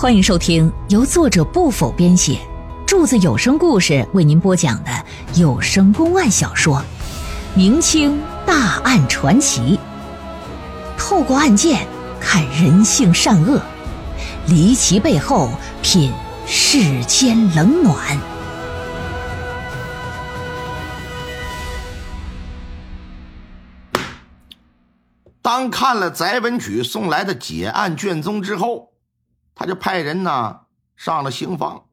欢迎收听由作者不否编写，柱子有声故事为您播讲的有声公案小说《明清大案传奇》，透过案件看人性善恶，离奇背后品世间冷暖。当看了翟文曲送来的解案卷宗之后，他就派人呢上了刑房，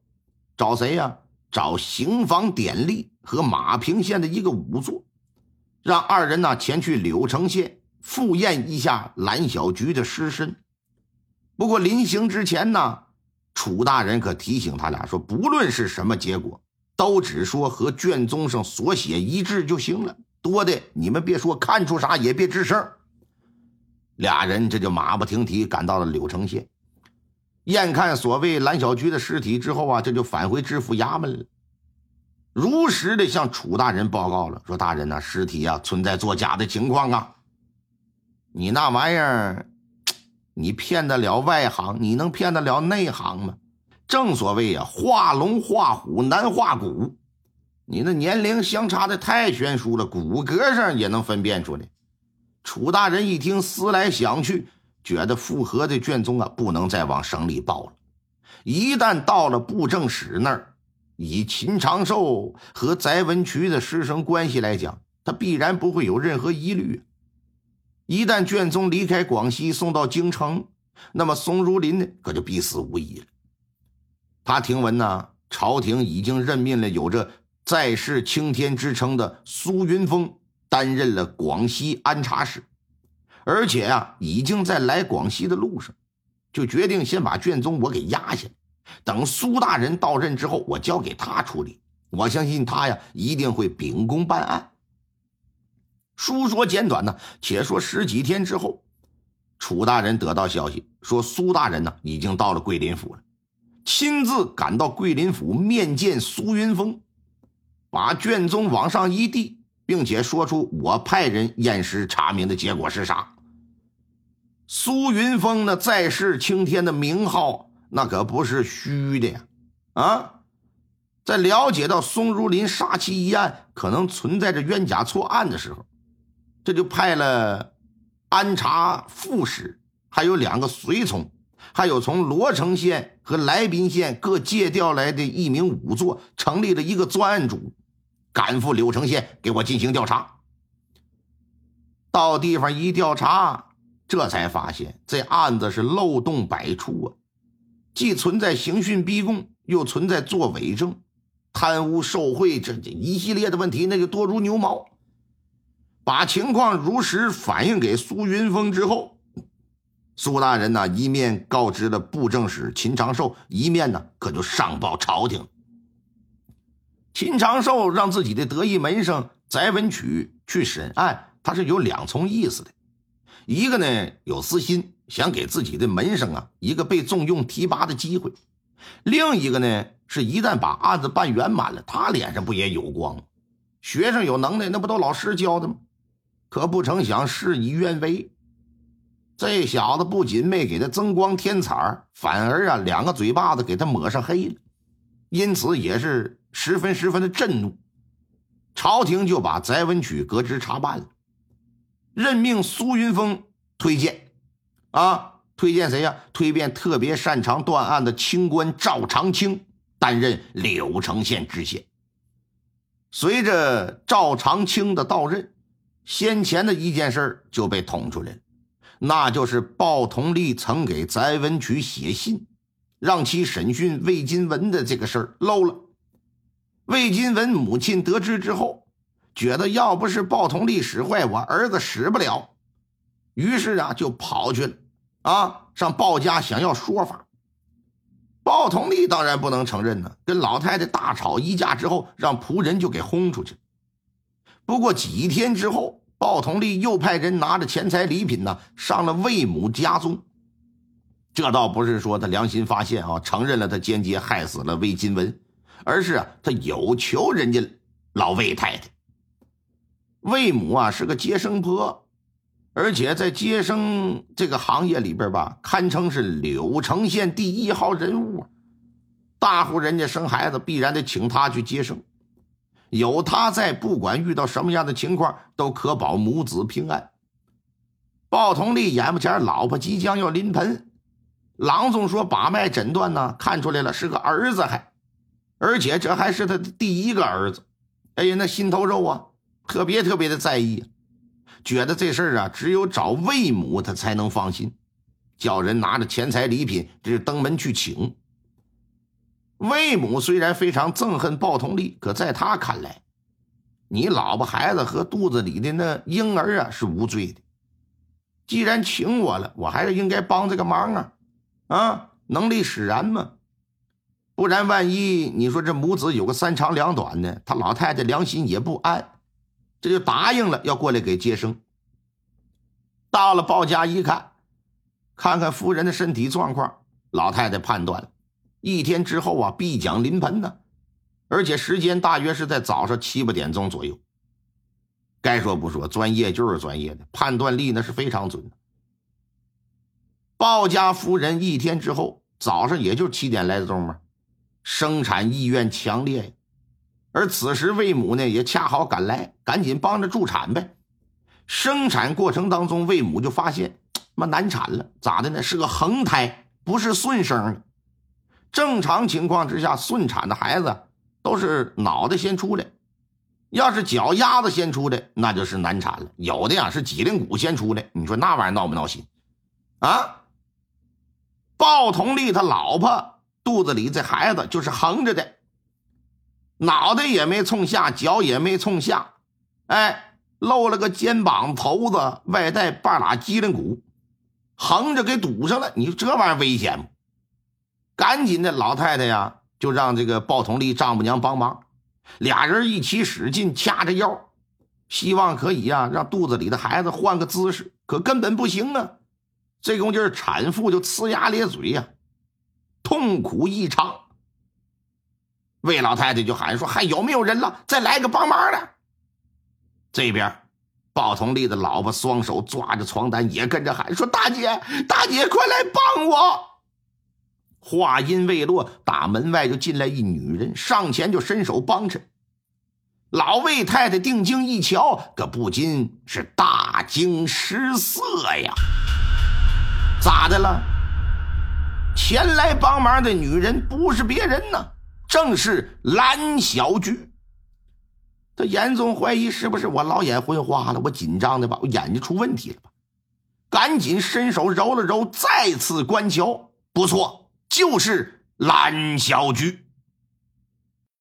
找谁呀？找刑房典吏和马平县的一个仵作，让二人呢前去柳城县复验一下蓝小菊的尸身。不过临行之前呢，楚大人可提醒他俩说，不论是什么结果，都只说和卷宗上所写一致就行了，多的你们别说，看出啥也别吱声。俩人这就马不停蹄赶到了柳城县。验看所谓蓝小菊的尸体之后啊，这就返回知府衙门了，如实的向楚大人报告了，说大人呐，尸体啊存在作假的情况啊。你那玩意儿，你骗得了外行，你能骗得了内行吗？正所谓啊，画龙画虎难画骨，你那年龄相差的太悬殊了，骨骼上也能分辨出来。楚大人一听，思来想去。觉得复核的卷宗啊，不能再往省里报了。一旦到了布政使那儿，以秦长寿和翟文渠的师生关系来讲，他必然不会有任何疑虑。一旦卷宗离开广西送到京城，那么宋如林呢，可就必死无疑了。他听闻呢，朝廷已经任命了有着在世青天之称的苏云峰担任了广西安察使。而且啊，已经在来广西的路上，就决定先把卷宗我给压下，等苏大人到任之后，我交给他处理。我相信他呀，一定会秉公办案。书说简短呢，且说十几天之后，楚大人得到消息说，苏大人呢已经到了桂林府了，亲自赶到桂林府面见苏云峰，把卷宗往上一递，并且说出我派人验尸查明的结果是啥。苏云峰那在世青天的名号，那可不是虚的呀！啊，在了解到松如林杀妻一案可能存在着冤假错案的时候，这就派了安察副使，还有两个随从，还有从罗城县和来宾县各借调来的一名仵作，成立了一个专案组，赶赴柳城县给我进行调查。到地方一调查。这才发现，这案子是漏洞百出啊！既存在刑讯逼供，又存在作伪证、贪污受贿，这这一系列的问题，那就多如牛毛。把情况如实反映给苏云峰之后，苏大人呢，一面告知了布政使秦长寿，一面呢，可就上报朝廷。秦长寿让自己的得意门生翟文曲去审案，他是有两重意思的。一个呢有私心，想给自己的门生啊一个被重用提拔的机会；另一个呢是一旦把案子办圆满了，他脸上不也有光？学生有能耐，那不都老师教的吗？可不成想事与愿违，这小子不仅没给他增光添彩反而啊两个嘴巴子给他抹上黑了，因此也是十分十分的震怒。朝廷就把翟文曲革职查办了。任命苏云峰推荐，啊，推荐谁呀？推荐特别擅长断案的清官赵长青担任柳城县知县。随着赵长青的到任，先前的一件事就被捅出来了，那就是鲍同利曾给翟文曲写信，让其审讯魏金文的这个事儿漏了。魏金文母亲得知之后。觉得要不是鲍同利使坏，我儿子使不了，于是啊就跑去了，啊上鲍家想要说法。鲍同利当然不能承认呢，跟老太太大吵一架之后，让仆人就给轰出去。不过几天之后，鲍同利又派人拿着钱财礼品呢上了魏母家中。这倒不是说他良心发现啊，承认了他间接害死了魏金文，而是啊他有求人家老魏太太。魏母啊是个接生婆，而且在接生这个行业里边吧，堪称是柳城县第一号人物。大户人家生孩子必然得请他去接生，有他在，不管遇到什么样的情况，都可保母子平安。鲍同利眼巴前老婆即将要临盆，郎总说把脉诊断呢，看出来了是个儿子，还而且这还是他的第一个儿子。哎呀，那心头肉啊，特别特别的在意，觉得这事儿啊，只有找魏母他才能放心，叫人拿着钱财礼品，这是登门去请。魏母虽然非常憎恨鲍同利，可在他看来，你老婆孩子和肚子里的那婴儿啊是无罪的。既然请我了，我还是应该帮这个忙啊！啊，能力使然嘛。不然万一你说这母子有个三长两短的，他老太太良心也不安，这就答应了要过来给接生。到了鲍家一看，看看夫人的身体状况，老太太判断。一天之后啊，必将临盆呢，而且时间大约是在早上七八点钟左右。该说不说，专业就是专业的，判断力那是非常准的。鲍家夫人一天之后早上也就七点来钟嘛，生产意愿强烈呀。而此时魏母呢也恰好赶来，赶紧帮着助产呗。生产过程当中，魏母就发现妈难产了，咋的呢？是个横胎，不是顺生。正常情况之下，顺产的孩子都是脑袋先出来，要是脚丫子先出来，那就是难产了。有的呀是脊梁骨先出来，你说那玩意闹不闹心？啊！鲍同利他老婆肚子里这孩子就是横着的，脑袋也没冲下，脚也没冲下，哎，露了个肩膀头子，外带半拉脊梁骨，横着给堵上了。你说这玩意儿危险不？赶紧的，老太太呀，就让这个鲍同利丈母娘帮忙，俩人一起使劲掐着腰，希望可以呀，让肚子里的孩子换个姿势，可根本不行啊！这功劲产妇就呲牙咧嘴呀，痛苦异常。魏老太太就喊说：“还有没有人了？再来个帮忙的。”这边，鲍同利的老婆双手抓着床单，也跟着喊说：“大姐，大姐，快来帮我！”话音未落，大门外就进来一女人，上前就伸手帮衬。老魏太太定睛一瞧，可不禁是大惊失色呀！咋的了？前来帮忙的女人不是别人呢，正是蓝小菊。他严重怀疑是不是我老眼昏花了，我紧张的吧，我眼睛出问题了吧？赶紧伸手揉了揉，再次观瞧，不错。就是蓝小菊。